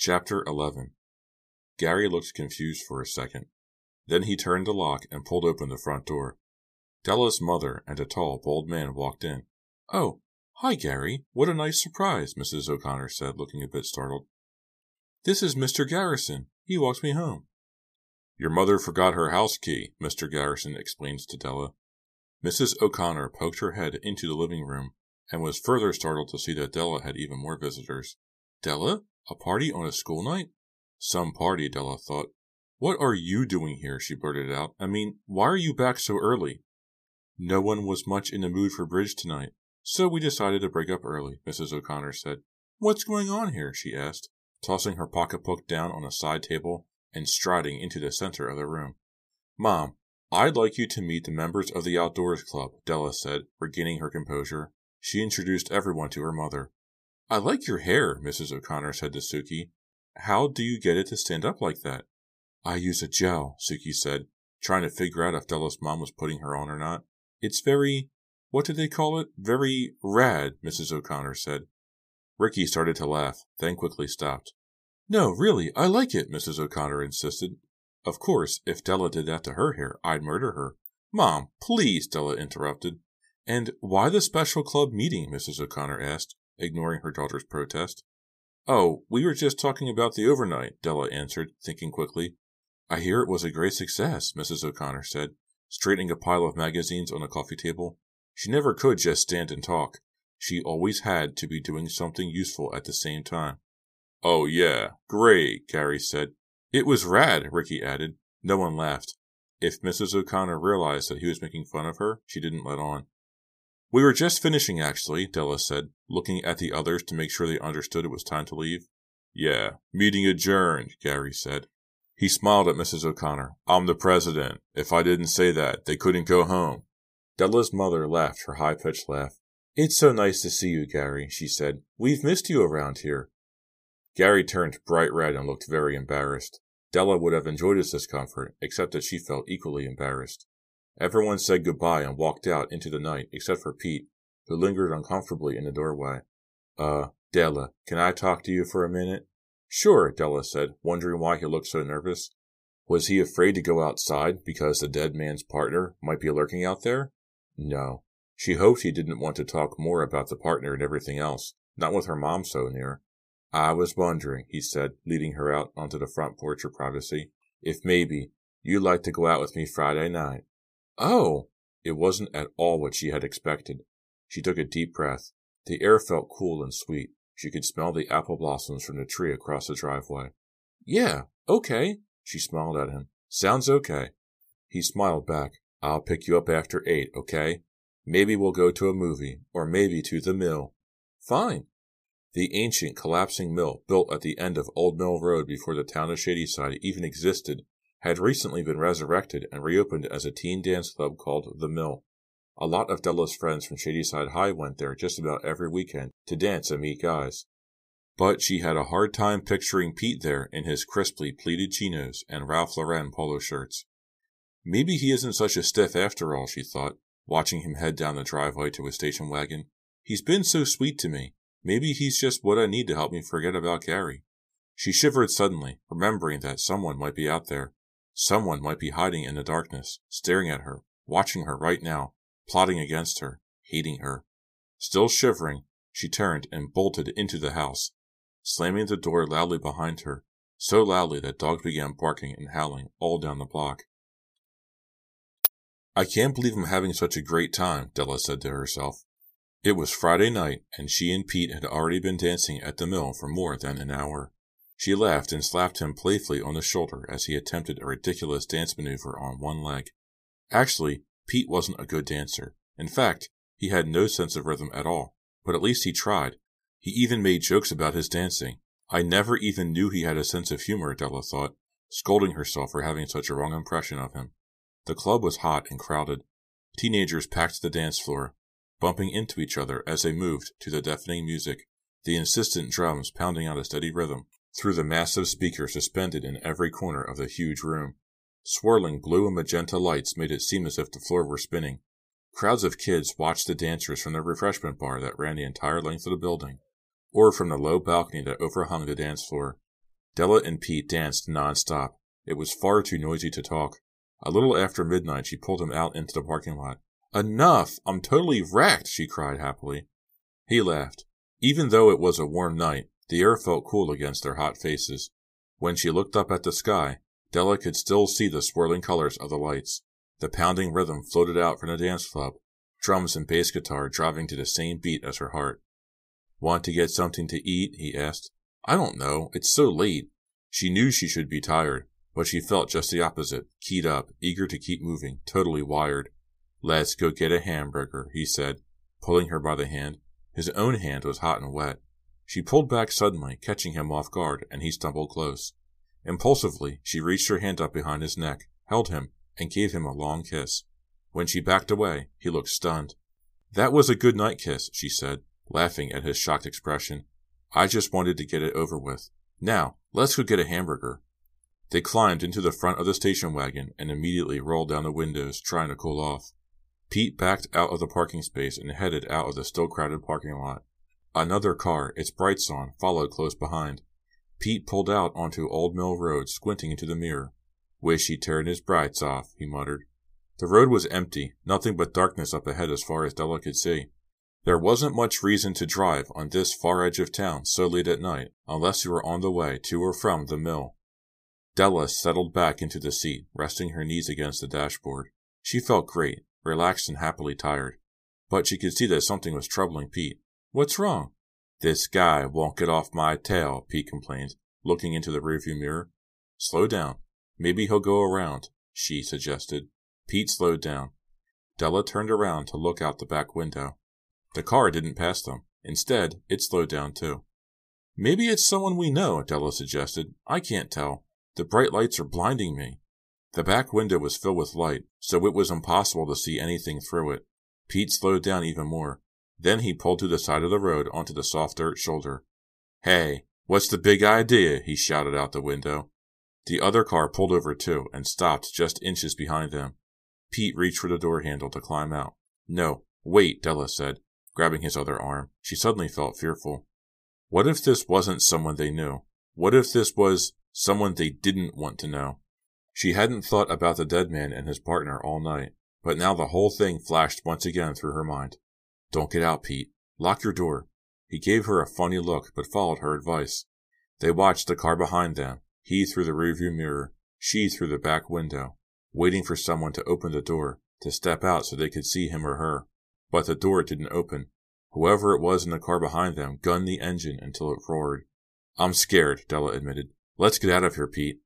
Chapter 11 Gary looked confused for a second. Then he turned the lock and pulled open the front door. Della's mother and a tall, bald man walked in. Oh, hi, Gary. What a nice surprise, Mrs. O'Connor said, looking a bit startled. This is Mr. Garrison. He walked me home. Your mother forgot her house key, Mr. Garrison explains to Della. Mrs. O'Connor poked her head into the living room and was further startled to see that Della had even more visitors. Della? A party on a school night? Some party, Della thought. What are you doing here? she blurted out. I mean, why are you back so early? No one was much in the mood for bridge tonight, so we decided to break up early, Mrs. O'Connor said. What's going on here? she asked, tossing her pocketbook down on a side table and striding into the center of the room. Mom, I'd like you to meet the members of the Outdoors Club, Della said, regaining her composure. She introduced everyone to her mother. I like your hair, Mrs. O'Connor said to Suki. How do you get it to stand up like that? I use a gel, Suki said, trying to figure out if Della's mom was putting her on or not. It's very, what did they call it? Very rad, Mrs. O'Connor said. Ricky started to laugh, then quickly stopped. No, really, I like it, Mrs. O'Connor insisted. Of course, if Della did that to her hair, I'd murder her. Mom, please, Della interrupted. And why the special club meeting? Mrs. O'Connor asked, ignoring her daughter's protest. Oh, we were just talking about the overnight, Della answered, thinking quickly. I hear it was a great success, Mrs. O'Connor said, straightening a pile of magazines on the coffee table. She never could just stand and talk. She always had to be doing something useful at the same time. Oh, yeah, great, Gary said, it was rad, Ricky added. No one laughed. If Mrs. O'Connor realized that he was making fun of her, she didn't let on. We were just finishing, actually, Della said, looking at the others to make sure they understood it was time to leave. Yeah, meeting adjourned, Gary said. He smiled at Mrs. O'Connor. I'm the president. If I didn't say that, they couldn't go home. Della's mother laughed her high pitched laugh. It's so nice to see you, Gary, she said. We've missed you around here. Gary turned bright red and looked very embarrassed. Della would have enjoyed his discomfort, except that she felt equally embarrassed. Everyone said goodbye and walked out into the night, except for Pete, who lingered uncomfortably in the doorway. Uh, Della, can I talk to you for a minute? Sure, Della said, wondering why he looked so nervous. Was he afraid to go outside because the dead man's partner might be lurking out there? No. She hoped he didn't want to talk more about the partner and everything else, not with her mom so near. I was wondering, he said, leading her out onto the front porch of privacy, if maybe you'd like to go out with me Friday night. Oh! It wasn't at all what she had expected. She took a deep breath. The air felt cool and sweet. She could smell the apple blossoms from the tree across the driveway. Yeah, okay, she smiled at him. Sounds okay. He smiled back. I'll pick you up after eight, okay? Maybe we'll go to a movie, or maybe to the mill. Fine. The ancient collapsing mill, built at the end of Old Mill Road before the town of Shadyside even existed, had recently been resurrected and reopened as a teen dance club called The Mill. A lot of Della's friends from Shadyside High went there just about every weekend to dance and meet guys. But she had a hard time picturing Pete there in his crisply pleated chinos and Ralph Lauren polo shirts. Maybe he isn't such a stiff after all, she thought, watching him head down the driveway to his station wagon. He's been so sweet to me. Maybe he's just what I need to help me forget about Gary. She shivered suddenly, remembering that someone might be out there. Someone might be hiding in the darkness, staring at her, watching her right now, plotting against her, hating her. Still shivering, she turned and bolted into the house, slamming the door loudly behind her, so loudly that dogs began barking and howling all down the block. I can't believe I'm having such a great time, Della said to herself. It was Friday night, and she and Pete had already been dancing at the mill for more than an hour. She laughed and slapped him playfully on the shoulder as he attempted a ridiculous dance maneuver on one leg. Actually, Pete wasn't a good dancer. In fact, he had no sense of rhythm at all, but at least he tried. He even made jokes about his dancing. I never even knew he had a sense of humor, Della thought, scolding herself for having such a wrong impression of him. The club was hot and crowded. Teenagers packed the dance floor, bumping into each other as they moved to the deafening music, the insistent drums pounding out a steady rhythm through the massive speakers suspended in every corner of the huge room. Swirling blue and magenta lights made it seem as if the floor were spinning. Crowds of kids watched the dancers from the refreshment bar that ran the entire length of the building, or from the low balcony that overhung the dance floor. Della and Pete danced nonstop. It was far too noisy to talk. A little after midnight, she pulled him out into the parking lot. Enough! I'm totally wrecked, she cried happily. He laughed. Even though it was a warm night, the air felt cool against their hot faces. When she looked up at the sky, Della could still see the swirling colors of the lights. The pounding rhythm floated out from the dance club, drums and bass guitar driving to the same beat as her heart. Want to get something to eat? he asked. I don't know. It's so late. She knew she should be tired, but she felt just the opposite, keyed up, eager to keep moving, totally wired. Let's go get a hamburger, he said, pulling her by the hand. His own hand was hot and wet. She pulled back suddenly, catching him off guard, and he stumbled close. Impulsively, she reached her hand up behind his neck, held him, and gave him a long kiss. When she backed away, he looked stunned. That was a good night kiss, she said, laughing at his shocked expression. I just wanted to get it over with. Now, let's go get a hamburger. They climbed into the front of the station wagon and immediately rolled down the windows, trying to cool off. Pete backed out of the parking space and headed out of the still crowded parking lot. Another car, its brights on, followed close behind. Pete pulled out onto Old Mill Road, squinting into the mirror. Wish he'd turned his brights off, he muttered. The road was empty, nothing but darkness up ahead as far as Della could see. There wasn't much reason to drive on this far edge of town so late at night, unless you were on the way to or from the mill. Della settled back into the seat, resting her knees against the dashboard. She felt great, relaxed and happily tired. But she could see that something was troubling Pete. What's wrong? This guy won't get off my tail, Pete complained, looking into the rearview mirror. Slow down. Maybe he'll go around, she suggested. Pete slowed down. Della turned around to look out the back window. The car didn't pass them. Instead, it slowed down too. Maybe it's someone we know, Della suggested. I can't tell. The bright lights are blinding me. The back window was filled with light, so it was impossible to see anything through it. Pete slowed down even more. Then he pulled to the side of the road onto the soft dirt shoulder. Hey, what's the big idea? he shouted out the window. The other car pulled over too and stopped just inches behind them. Pete reached for the door handle to climb out. No, wait, Della said, grabbing his other arm. She suddenly felt fearful. What if this wasn't someone they knew? What if this was someone they didn't want to know. She hadn't thought about the dead man and his partner all night, but now the whole thing flashed once again through her mind. Don't get out, Pete. Lock your door. He gave her a funny look, but followed her advice. They watched the car behind them, he through the rearview mirror, she through the back window, waiting for someone to open the door, to step out so they could see him or her. But the door didn't open. Whoever it was in the car behind them gunned the engine until it roared. I'm scared, Della admitted. Let's get out of here, Pete.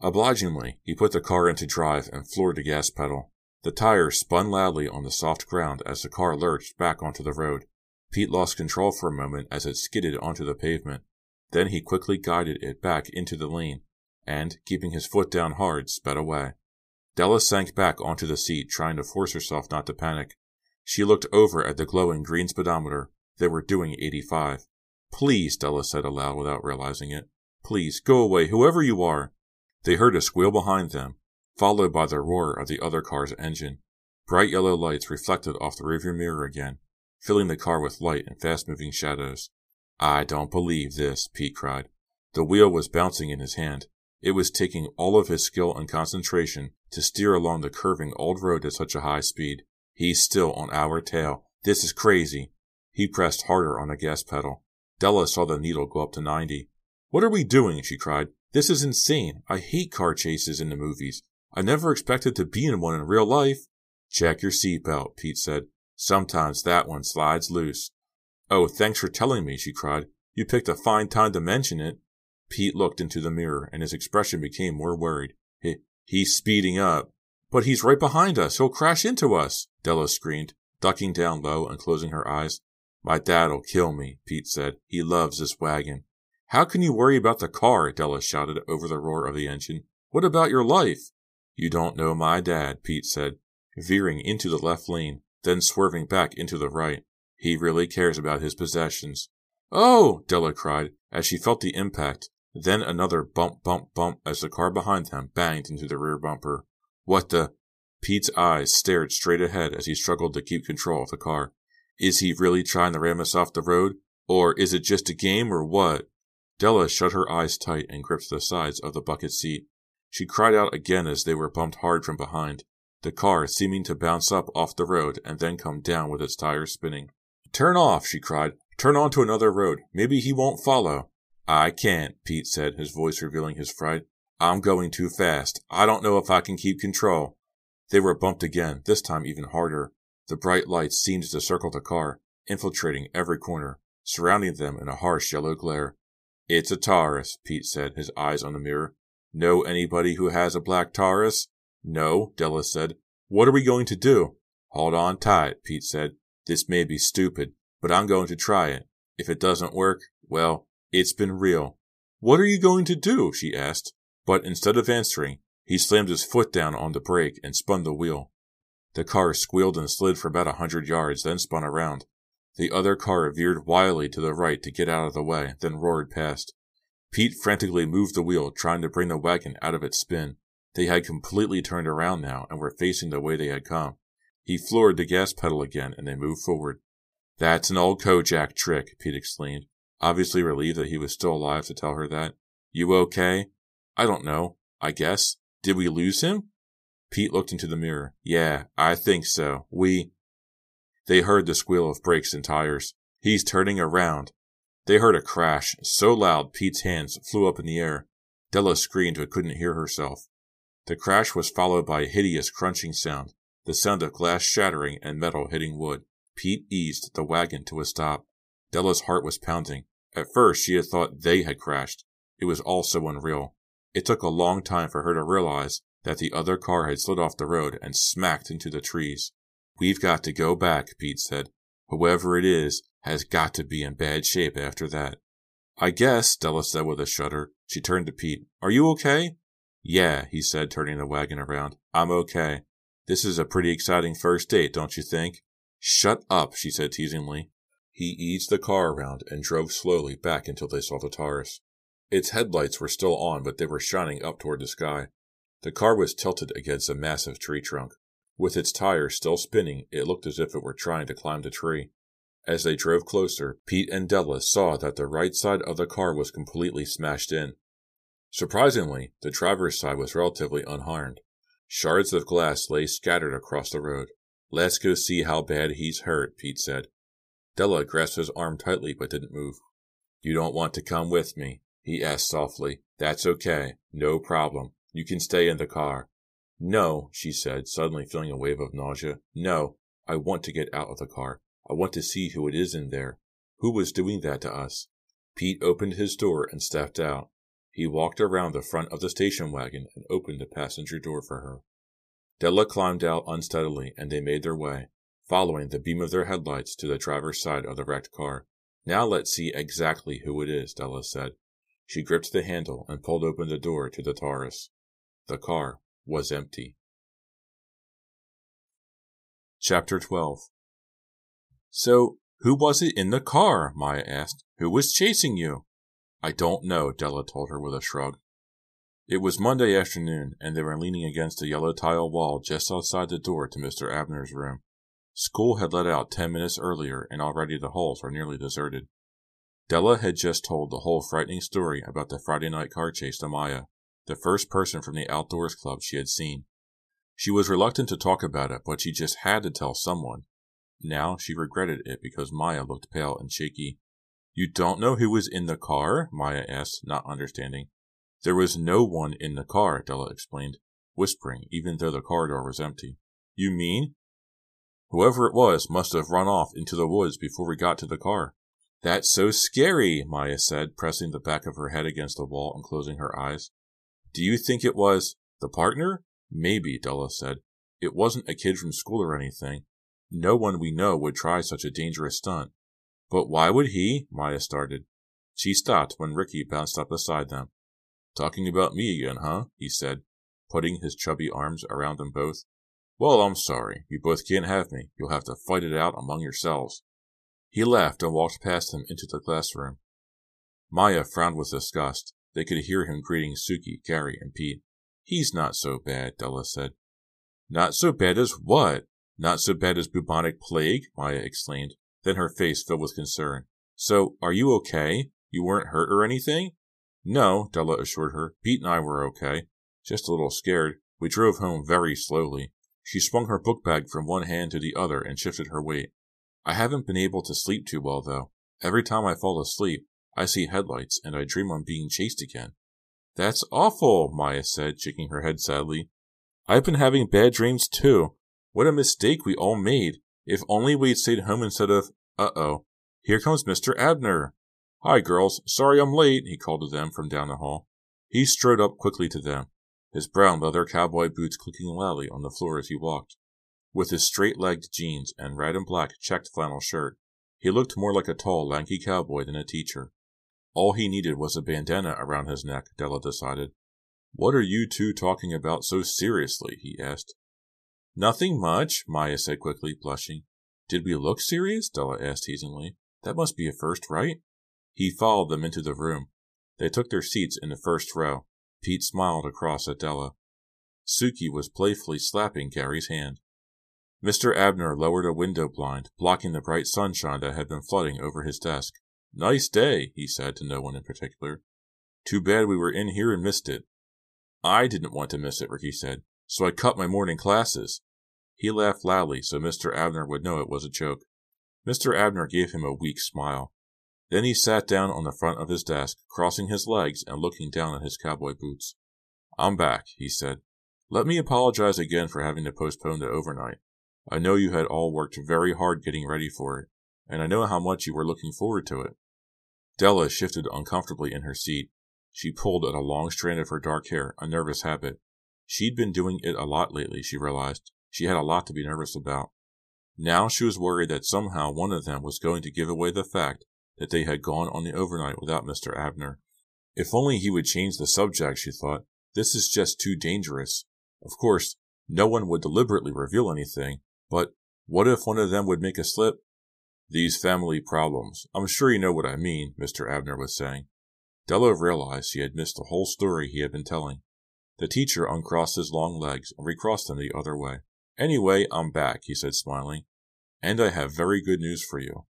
Obligingly, he put the car into drive and floored the gas pedal. The tires spun loudly on the soft ground as the car lurched back onto the road. Pete lost control for a moment as it skidded onto the pavement. Then he quickly guided it back into the lane, and, keeping his foot down hard, sped away. Della sank back onto the seat, trying to force herself not to panic. She looked over at the glowing green speedometer. They were doing 85. Please, Della said aloud without realizing it. Please, go away, whoever you are. They heard a squeal behind them, followed by the roar of the other car's engine. Bright yellow lights reflected off the rearview mirror again, filling the car with light and fast moving shadows. I don't believe this, Pete cried. The wheel was bouncing in his hand. It was taking all of his skill and concentration to steer along the curving old road at such a high speed. He's still on our tail. This is crazy. He pressed harder on the gas pedal. Della saw the needle go up to 90. What are we doing? she cried. This is insane. I hate car chases in the movies. I never expected to be in one in real life. Check your seatbelt, Pete said. Sometimes that one slides loose. Oh, thanks for telling me, she cried. You picked a fine time to mention it. Pete looked into the mirror, and his expression became more worried. He, he's speeding up. But he's right behind us. He'll crash into us, Della screamed, ducking down low and closing her eyes. My dad'll kill me, Pete said. He loves this wagon. How can you worry about the car? Della shouted over the roar of the engine. What about your life? You don't know my dad, Pete said, veering into the left lane, then swerving back into the right. He really cares about his possessions. Oh! Della cried as she felt the impact, then another bump, bump, bump as the car behind them banged into the rear bumper. What the? Pete's eyes stared straight ahead as he struggled to keep control of the car. Is he really trying to ram us off the road? Or is it just a game or what? Della shut her eyes tight and gripped the sides of the bucket seat. She cried out again as they were bumped hard from behind, the car seeming to bounce up off the road and then come down with its tires spinning. Turn off, she cried. Turn onto another road. Maybe he won't follow. I can't, Pete said, his voice revealing his fright. I'm going too fast. I don't know if I can keep control. They were bumped again, this time even harder. The bright lights seemed to circle the car, infiltrating every corner, surrounding them in a harsh yellow glare. It's a Taurus, Pete said, his eyes on the mirror. Know anybody who has a black Taurus? No, Della said. What are we going to do? Hold on tight, Pete said. This may be stupid, but I'm going to try it. If it doesn't work, well, it's been real. What are you going to do? she asked. But instead of answering, he slammed his foot down on the brake and spun the wheel. The car squealed and slid for about a hundred yards, then spun around. The other car veered wildly to the right to get out of the way, then roared past. Pete frantically moved the wheel, trying to bring the wagon out of its spin. They had completely turned around now and were facing the way they had come. He floored the gas pedal again and they moved forward. That's an old Kojak trick, Pete exclaimed, obviously relieved that he was still alive to tell her that. You okay? I don't know. I guess. Did we lose him? Pete looked into the mirror. Yeah, I think so. We. They heard the squeal of brakes and tires. He's turning around. They heard a crash, so loud Pete's hands flew up in the air. Della screamed but couldn't hear herself. The crash was followed by a hideous crunching sound, the sound of glass shattering and metal hitting wood. Pete eased the wagon to a stop. Della's heart was pounding. At first, she had thought they had crashed. It was all so unreal. It took a long time for her to realize that the other car had slid off the road and smacked into the trees. We've got to go back, Pete said. Whoever it is has got to be in bad shape after that. I guess, Della said with a shudder. She turned to Pete. Are you okay? Yeah, he said, turning the wagon around. I'm okay. This is a pretty exciting first date, don't you think? Shut up, she said teasingly. He eased the car around and drove slowly back until they saw the Taurus. Its headlights were still on, but they were shining up toward the sky. The car was tilted against a massive tree trunk. With its tires still spinning, it looked as if it were trying to climb the tree. As they drove closer, Pete and Della saw that the right side of the car was completely smashed in. Surprisingly, the driver's side was relatively unharmed. Shards of glass lay scattered across the road. Let's go see how bad he's hurt, Pete said. Della grasped his arm tightly but didn't move. You don't want to come with me? he asked softly. That's okay. No problem. You can stay in the car. No, she said, suddenly feeling a wave of nausea. No, I want to get out of the car. I want to see who it is in there. Who was doing that to us? Pete opened his door and stepped out. He walked around the front of the station wagon and opened the passenger door for her. Della climbed out unsteadily and they made their way, following the beam of their headlights to the driver's side of the wrecked car. Now let's see exactly who it is, Della said. She gripped the handle and pulled open the door to the Taurus. The car was empty. Chapter 12 So, who was it in the car? Maya asked. Who was chasing you? I don't know, Della told her with a shrug. It was Monday afternoon, and they were leaning against a yellow tile wall just outside the door to Mr. Abner's room. School had let out ten minutes earlier, and already the halls were nearly deserted. Della had just told the whole frightening story about the Friday night car chase to Maya, the first person from the outdoors club she had seen. She was reluctant to talk about it, but she just had to tell someone. Now she regretted it because Maya looked pale and shaky. You don't know who was in the car? Maya asked, not understanding. There was no one in the car, Della explained, whispering, even though the car door was empty. You mean? Whoever it was must have run off into the woods before we got to the car. That's so scary, Maya said, pressing the back of her head against the wall and closing her eyes. Do you think it was the partner? Maybe, Della said. It wasn't a kid from school or anything. No one we know would try such a dangerous stunt. But why would he? Maya started. She stopped when Ricky bounced up beside them. Talking about me again, huh? he said, putting his chubby arms around them both. Well, I'm sorry. You both can't have me. You'll have to fight it out among yourselves. He laughed and walked past them into the classroom. Maya frowned with disgust. They could hear him greeting Suki, Gary, and Pete. He's not so bad, Della said. Not so bad as what? Not so bad as bubonic plague? Maya exclaimed. Then her face filled with concern. So, are you okay? You weren't hurt or anything? No, Della assured her. Pete and I were okay. Just a little scared. We drove home very slowly. She swung her book bag from one hand to the other and shifted her weight. I haven't been able to sleep too well, though. Every time I fall asleep, I see headlights and I dream I'm being chased again. That's awful, Maya said, shaking her head sadly. I've been having bad dreams too. What a mistake we all made. If only we'd stayed home instead of. Uh oh. Here comes Mr. Abner. Hi, girls. Sorry I'm late, he called to them from down the hall. He strode up quickly to them, his brown leather cowboy boots clicking loudly on the floor as he walked. With his straight legged jeans and red and black checked flannel shirt, he looked more like a tall, lanky cowboy than a teacher. All he needed was a bandana around his neck, Della decided. What are you two talking about so seriously? he asked. Nothing much, Maya said quickly, blushing. Did we look serious? Della asked teasingly. That must be a first, right? He followed them into the room. They took their seats in the first row. Pete smiled across at Della. Suki was playfully slapping Gary's hand. Mr. Abner lowered a window blind, blocking the bright sunshine that had been flooding over his desk. Nice day, he said to no one in particular. Too bad we were in here and missed it. I didn't want to miss it, Ricky said, so I cut my morning classes. He laughed loudly so Mr. Abner would know it was a joke. Mr. Abner gave him a weak smile. Then he sat down on the front of his desk, crossing his legs and looking down at his cowboy boots. I'm back, he said. Let me apologize again for having to postpone the overnight. I know you had all worked very hard getting ready for it, and I know how much you were looking forward to it. Della shifted uncomfortably in her seat. She pulled at a long strand of her dark hair, a nervous habit. She'd been doing it a lot lately, she realized. She had a lot to be nervous about. Now she was worried that somehow one of them was going to give away the fact that they had gone on the overnight without Mr. Abner. If only he would change the subject, she thought. This is just too dangerous. Of course, no one would deliberately reveal anything, but what if one of them would make a slip? These family problems. I'm sure you know what I mean, Mr. Abner was saying. Della realized she had missed the whole story he had been telling. The teacher uncrossed his long legs and recrossed them the other way. Anyway, I'm back, he said, smiling. And I have very good news for you.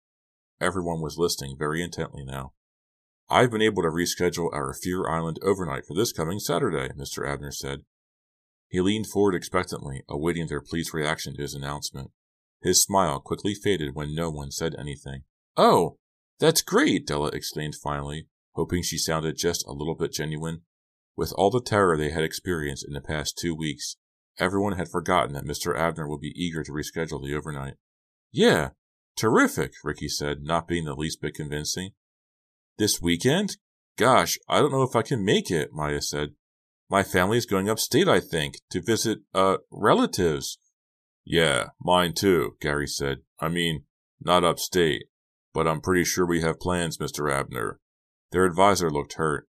Everyone was listening very intently now. I've been able to reschedule our Fear Island overnight for this coming Saturday, Mr. Abner said. He leaned forward expectantly, awaiting their pleased reaction to his announcement. His smile quickly faded when no one said anything. Oh, that's great, Della exclaimed finally, hoping she sounded just a little bit genuine. With all the terror they had experienced in the past two weeks, everyone had forgotten that Mr. Abner would be eager to reschedule the overnight. Yeah, terrific, Ricky said, not being the least bit convincing. This weekend? Gosh, I don't know if I can make it, Maya said. My family is going upstate, I think, to visit, uh, relatives. Yeah, mine too, Gary said. I mean, not upstate, but I'm pretty sure we have plans, Mr. Abner. Their advisor looked hurt.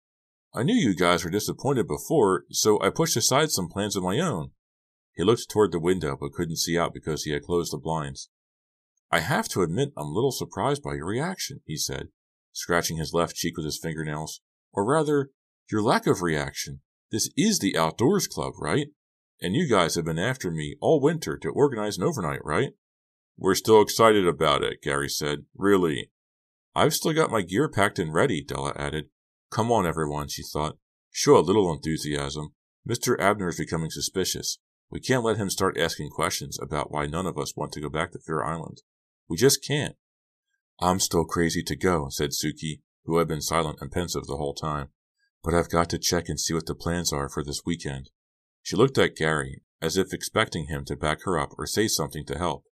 I knew you guys were disappointed before, so I pushed aside some plans of my own. He looked toward the window, but couldn't see out because he had closed the blinds. I have to admit I'm a little surprised by your reaction, he said, scratching his left cheek with his fingernails. Or rather, your lack of reaction. This is the Outdoors Club, right? And you guys have been after me all winter to organize an overnight, right? We're still excited about it, Gary said. Really. I've still got my gear packed and ready, Della added. Come on, everyone, she thought. Show a little enthusiasm. Mr. Abner is becoming suspicious. We can't let him start asking questions about why none of us want to go back to Fear Island. We just can't. I'm still crazy to go, said Suki, who had been silent and pensive the whole time but I've got to check and see what the plans are for this weekend. She looked at Gary, as if expecting him to back her up or say something to help.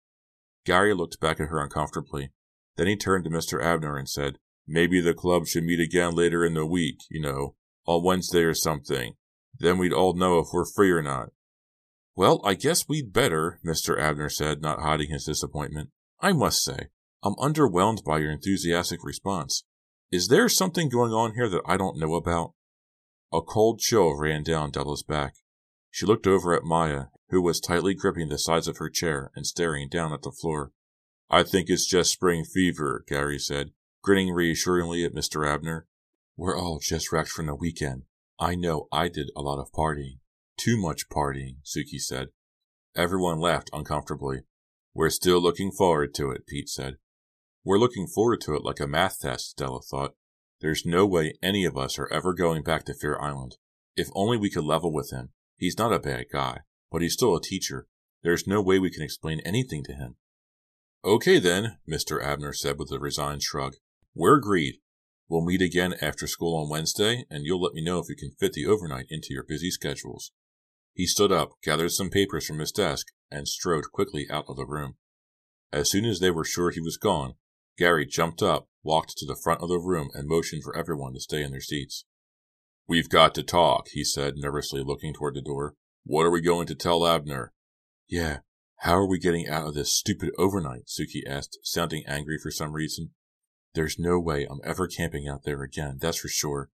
Gary looked back at her uncomfortably. Then he turned to Mr. Abner and said, Maybe the club should meet again later in the week, you know, on Wednesday or something. Then we'd all know if we're free or not. Well, I guess we'd better, Mr. Abner said, not hiding his disappointment. I must say, I'm underwhelmed by your enthusiastic response. Is there something going on here that I don't know about? A cold chill ran down Della's back. She looked over at Maya, who was tightly gripping the sides of her chair and staring down at the floor. I think it's just spring fever, Gary said, grinning reassuringly at Mr. Abner. We're all just wrecked from the weekend. I know I did a lot of partying. Too much partying, Suki said. Everyone laughed uncomfortably. We're still looking forward to it, Pete said. We're looking forward to it like a math test, Della thought. There's no way any of us are ever going back to Fear Island. If only we could level with him. He's not a bad guy, but he's still a teacher. There's no way we can explain anything to him. Okay then, Mr. Abner said with a resigned shrug. We're agreed. We'll meet again after school on Wednesday, and you'll let me know if you can fit the overnight into your busy schedules. He stood up, gathered some papers from his desk, and strode quickly out of the room. As soon as they were sure he was gone, Gary jumped up, walked to the front of the room, and motioned for everyone to stay in their seats. We've got to talk, he said, nervously looking toward the door. What are we going to tell Abner? Yeah, how are we getting out of this stupid overnight? Suki asked, sounding angry for some reason. There's no way I'm ever camping out there again, that's for sure.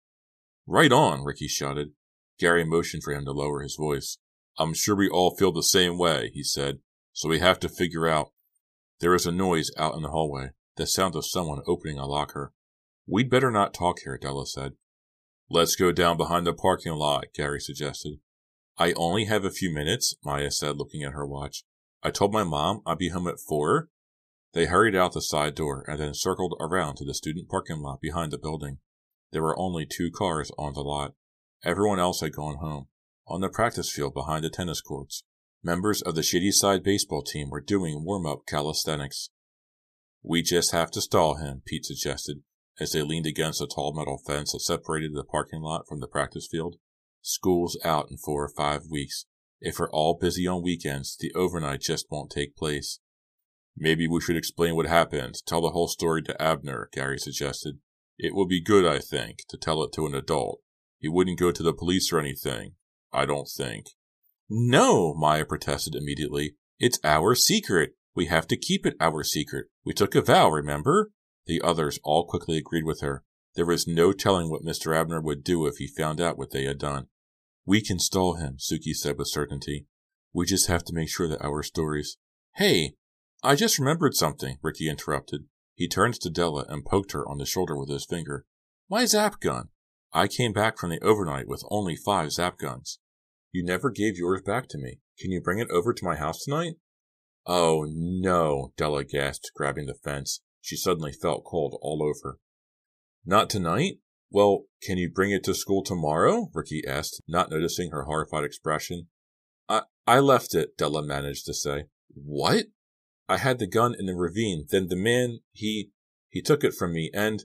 Right on, Ricky shouted. Gary motioned for him to lower his voice. I'm sure we all feel the same way, he said, so we have to figure out. There was a noise out in the hallway, the sound of someone opening a locker. We'd better not talk here, Della said. Let's go down behind the parking lot, Gary suggested. I only have a few minutes, Maya said, looking at her watch. I told my mom I'd be home at four. They hurried out the side door and then circled around to the student parking lot behind the building. There were only two cars on the lot. Everyone else had gone home. On the practice field behind the tennis courts, members of the Shadyside baseball team were doing warm-up calisthenics. We just have to stall him, Pete suggested, as they leaned against a tall metal fence that separated the parking lot from the practice field. School's out in four or five weeks. If we're all busy on weekends, the overnight just won't take place. Maybe we should explain what happened, tell the whole story to Abner, Gary suggested. It would be good, I think, to tell it to an adult. He wouldn't go to the police or anything. I don't think. No, Maya protested immediately. It's our secret. We have to keep it our secret. We took a vow, remember? The others all quickly agreed with her. There was no telling what Mr. Abner would do if he found out what they had done. We can stall him, Suki said with certainty. We just have to make sure that our stories. Hey, I just remembered something, Ricky interrupted. He turned to Della and poked her on the shoulder with his finger. My zap gun. I came back from the overnight with only five zap guns. You never gave yours back to me. Can you bring it over to my house tonight? Oh, no, Della gasped, grabbing the fence. She suddenly felt cold all over. Not tonight? Well, can you bring it to school tomorrow? Ricky asked, not noticing her horrified expression. I, I left it, Della managed to say. What? I had the gun in the ravine. Then the man, he, he took it from me and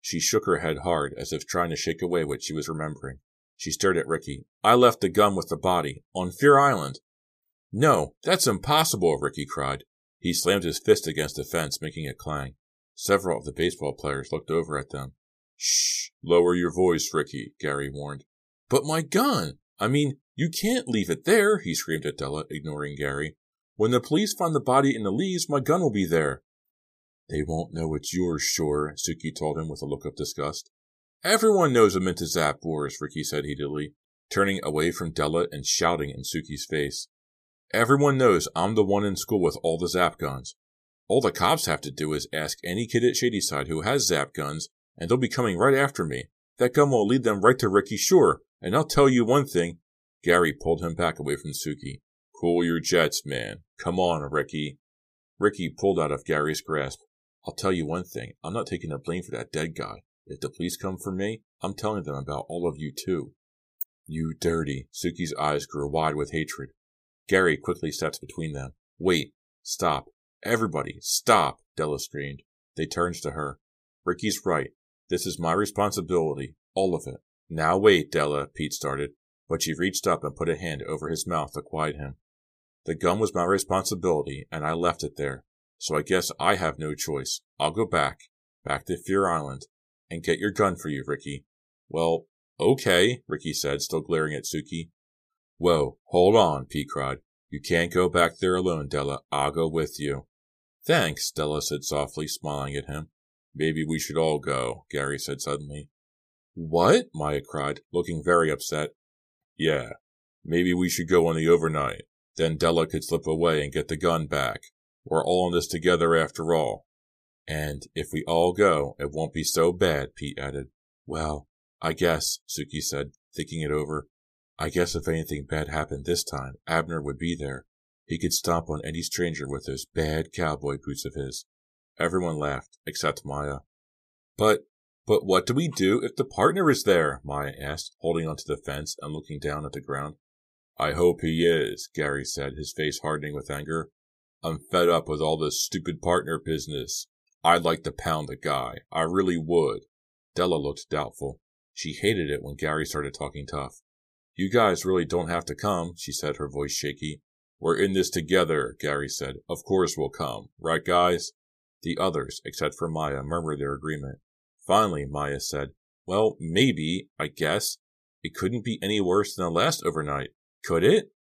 she shook her head hard as if trying to shake away what she was remembering. She stared at Ricky. I left the gun with the body on Fear Island. No, that's impossible, Ricky cried. He slammed his fist against the fence, making a clang. Several of the baseball players looked over at them. Shh, lower your voice, Ricky, Gary warned. But my gun! I mean, you can't leave it there, he screamed at Della, ignoring Gary. When the police find the body in the leaves, my gun will be there. They won't know it's yours, sure, Suki told him with a look of disgust. Everyone knows I'm into Zap Wars, Ricky said heatedly, turning away from Della and shouting in Suki's face. Everyone knows I'm the one in school with all the Zap guns. All the cops have to do is ask any kid at Shadyside who has Zap guns and they'll be coming right after me. That gun will lead them right to Ricky Shore, and I'll tell you one thing. Gary pulled him back away from Suki. Cool your jets, man. Come on, Ricky. Ricky pulled out of Gary's grasp. I'll tell you one thing. I'm not taking the blame for that dead guy. If the police come for me, I'm telling them about all of you too. You dirty. Suki's eyes grew wide with hatred. Gary quickly steps between them. Wait. Stop. Everybody, stop, Della screamed. They turned to her. Ricky's right. This is my responsibility, all of it. Now wait, Della, Pete started, but she reached up and put a hand over his mouth to quiet him. The gun was my responsibility, and I left it there, so I guess I have no choice. I'll go back, back to Fear Island, and get your gun for you, Ricky. Well, okay, Ricky said, still glaring at Suki. Whoa, hold on, Pete cried. You can't go back there alone, Della. I'll go with you. Thanks, Della said softly, smiling at him. Maybe we should all go, Gary said suddenly. What? Maya cried, looking very upset. Yeah, maybe we should go on the overnight. Then Della could slip away and get the gun back. We're all in this together after all. And if we all go, it won't be so bad, Pete added. Well, I guess, Suki said, thinking it over. I guess if anything bad happened this time, Abner would be there. He could stomp on any stranger with those bad cowboy boots of his. Everyone laughed, except Maya. But But what do we do if the partner is there? Maya asked, holding onto the fence and looking down at the ground. I hope he is, Gary said, his face hardening with anger. I'm fed up with all this stupid partner business. I'd like to pound the guy. I really would. Della looked doubtful. She hated it when Gary started talking tough. You guys really don't have to come, she said, her voice shaky. We're in this together, Gary said. Of course we'll come. Right, guys? The others, except for Maya, murmured their agreement. Finally, Maya said, Well, maybe, I guess. It couldn't be any worse than the last overnight, could it?